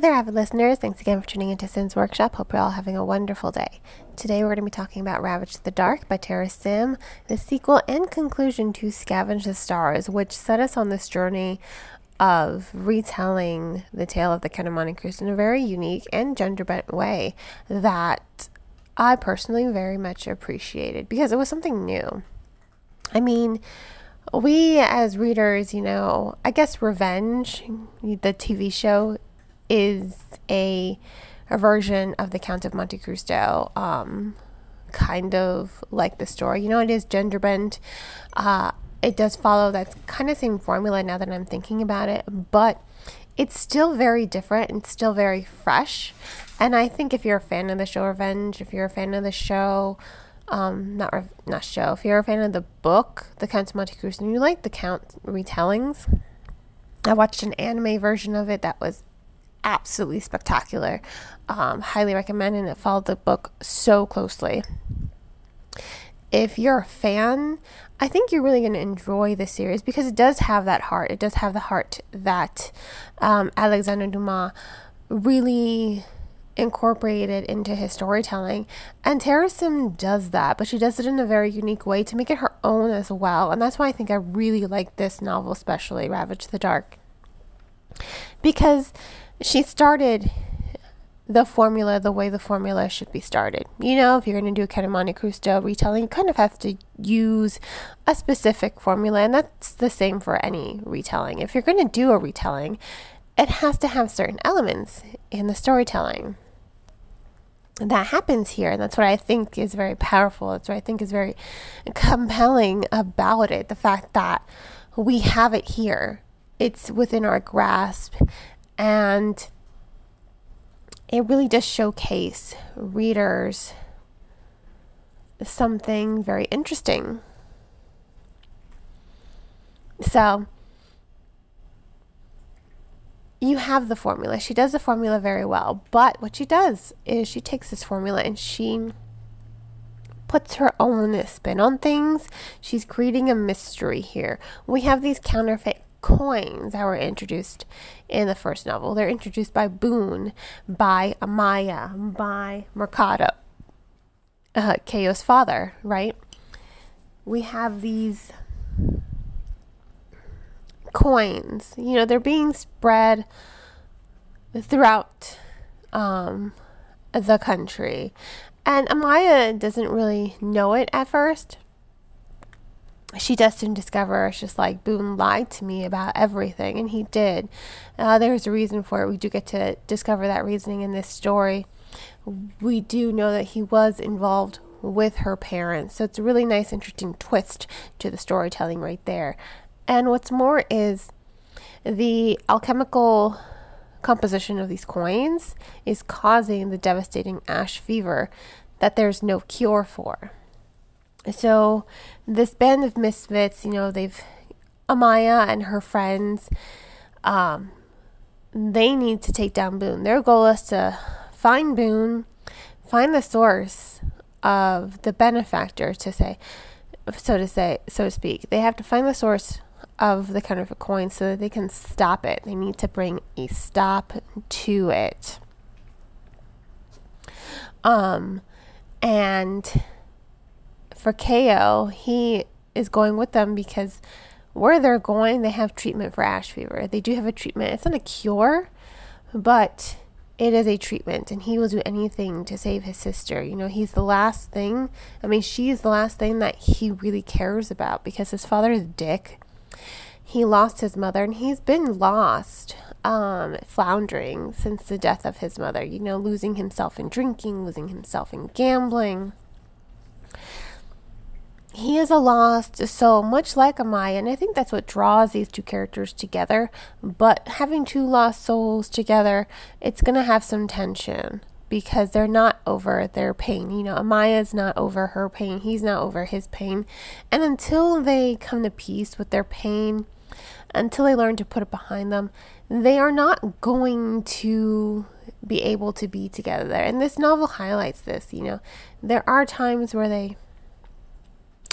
there, avid listeners. Thanks again for tuning into Sim's Workshop. Hope you're all having a wonderful day. Today, we're going to be talking about Ravage the Dark by Tara Sim, the sequel and conclusion to Scavenge the Stars, which set us on this journey of retelling the tale of the Monte Cristo in a very unique and gender bent way that I personally very much appreciated because it was something new. I mean, we as readers, you know, I guess Revenge, the TV show, is a a version of the Count of Monte Cristo, um, kind of like the story. You know, it is gender bent. Uh, it does follow that kind of same formula now that I'm thinking about it, but it's still very different and still very fresh. And I think if you're a fan of the show Revenge, if you're a fan of the show, um, not rev- not show. If you're a fan of the book, The Count of Monte Cristo, and you like the Count retellings, I watched an anime version of it that was absolutely spectacular. Um, highly recommend, and it followed the book so closely. If you're a fan, I think you're really going to enjoy this series because it does have that heart. It does have the heart that um, Alexandre Dumas really incorporated into his storytelling. And Tara Sim does that, but she does it in a very unique way to make it her own as well. And that's why I think I really like this novel, especially Ravage the Dark. Because she started the formula the way the formula should be started. You know, if you're going to do a kind of Monte Cristo retelling, you kind of have to use a specific formula, and that's the same for any retelling. If you're going to do a retelling, it has to have certain elements in the storytelling. That happens here, and that's what I think is very powerful. It's what I think is very compelling about it. The fact that we have it here, it's within our grasp, and it really does showcase readers something very interesting. So, you have the formula. She does the formula very well. But what she does is she takes this formula and she puts her own spin on things. She's creating a mystery here. We have these counterfeit coins that were introduced in the first novel. They're introduced by Boon, by Amaya, by Mercado, uh, Cayo's father, right? We have these coins. You know, they're being spread throughout um, the country. And Amaya doesn't really know it at first. She does soon discover it's just like Boon lied to me about everything, and he did. Uh, there's a reason for it. We do get to discover that reasoning in this story. We do know that he was involved with her parents, so it's a really nice, interesting twist to the storytelling right there. And what's more is the alchemical composition of these coins is causing the devastating ash fever that there's no cure for. So, this band of misfits, you know, they've Amaya and her friends, um, they need to take down Boon. Their goal is to find Boon, find the source of the benefactor, to say, so to say, so to speak. They have to find the source of the counterfeit coin so that they can stop it. They need to bring a stop to it. Um, and for Cayo, he is going with them because where they're going, they have treatment for ash fever. They do have a treatment. It's not a cure, but it is a treatment, and he will do anything to save his sister. You know, he's the last thing. I mean, she's the last thing that he really cares about because his father is dick he lost his mother and he's been lost, um, floundering since the death of his mother, you know, losing himself in drinking, losing himself in gambling. He is a lost soul, much like Amaya, and I think that's what draws these two characters together. But having two lost souls together, it's going to have some tension because they're not over their pain. You know, Amaya's not over her pain, he's not over his pain. And until they come to peace with their pain, until they learn to put it behind them, they are not going to be able to be together. There. And this novel highlights this, you know. There are times where they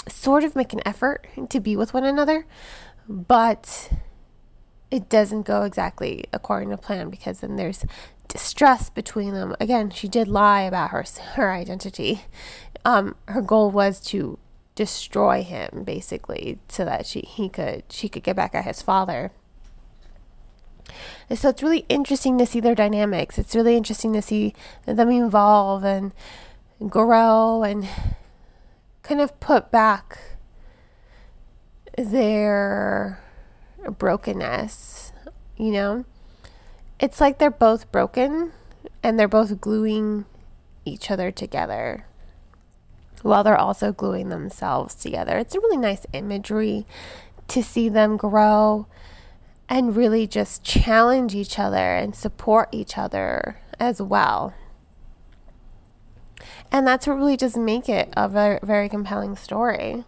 sort of make an effort to be with one another, but it doesn't go exactly according to plan because then there's distrust between them. Again, she did lie about her her identity. Um, her goal was to destroy him, basically, so that she he could she could get back at his father. And so it's really interesting to see their dynamics. It's really interesting to see them evolve and grow and kind of put back their brokenness, you know? It's like they're both broken and they're both gluing each other together while they're also gluing themselves together. It's a really nice imagery to see them grow and really just challenge each other and support each other as well. And that's what really does make it a very, very compelling story.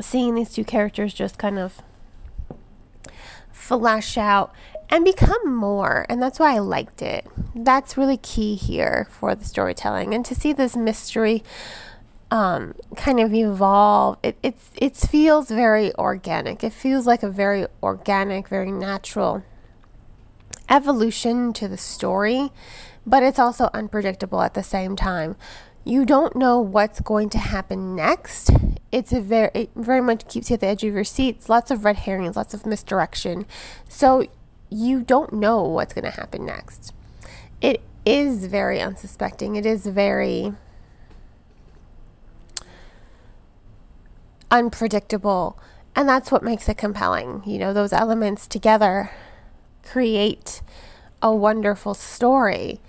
Seeing these two characters just kind of flesh out and become more. And that's why I liked it. That's really key here for the storytelling. And to see this mystery um, kind of evolve, it, it, it feels very organic. It feels like a very organic, very natural evolution to the story but it's also unpredictable at the same time. You don't know what's going to happen next. It's a very it very much keeps you at the edge of your seats. Lots of red herrings, lots of misdirection. So you don't know what's going to happen next. It is very unsuspecting. It is very unpredictable. And that's what makes it compelling. You know, those elements together create a wonderful story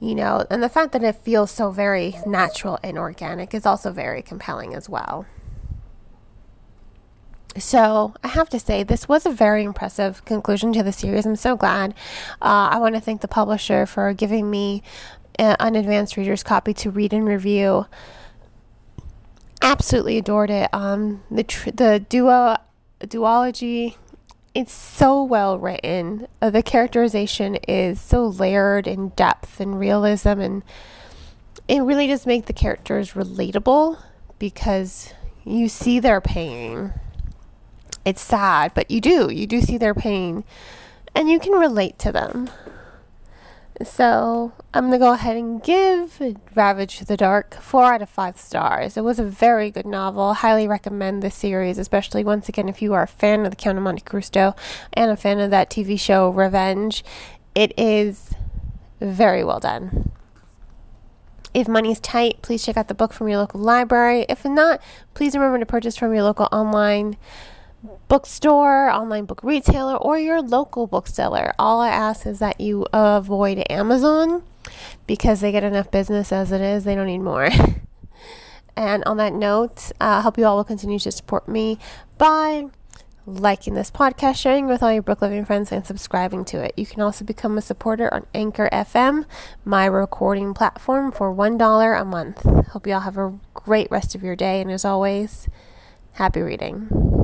you know, and the fact that it feels so very natural and organic is also very compelling as well. So, I have to say, this was a very impressive conclusion to the series. I'm so glad. Uh, I want to thank the publisher for giving me uh, an advanced reader's copy to read and review. Absolutely adored it. Um, the tr- the duo duology it's so well written. Uh, the characterization is so layered in depth and realism, and it really does make the characters relatable because you see their pain. It's sad, but you do. You do see their pain, and you can relate to them. So I'm gonna go ahead and give Ravage the Dark four out of five stars. It was a very good novel. Highly recommend the series, especially once again if you are a fan of the Count of Monte Cristo and a fan of that TV show Revenge. It is very well done. If money's tight, please check out the book from your local library. If not, please remember to purchase from your local online bookstore, online book retailer, or your local bookseller. All I ask is that you avoid Amazon because they get enough business as it is, they don't need more. and on that note, I uh, hope you all will continue to support me by liking this podcast, sharing with all your book loving friends, and subscribing to it. You can also become a supporter on Anchor FM, my recording platform, for $1 a month. Hope you all have a great rest of your day, and as always, happy reading.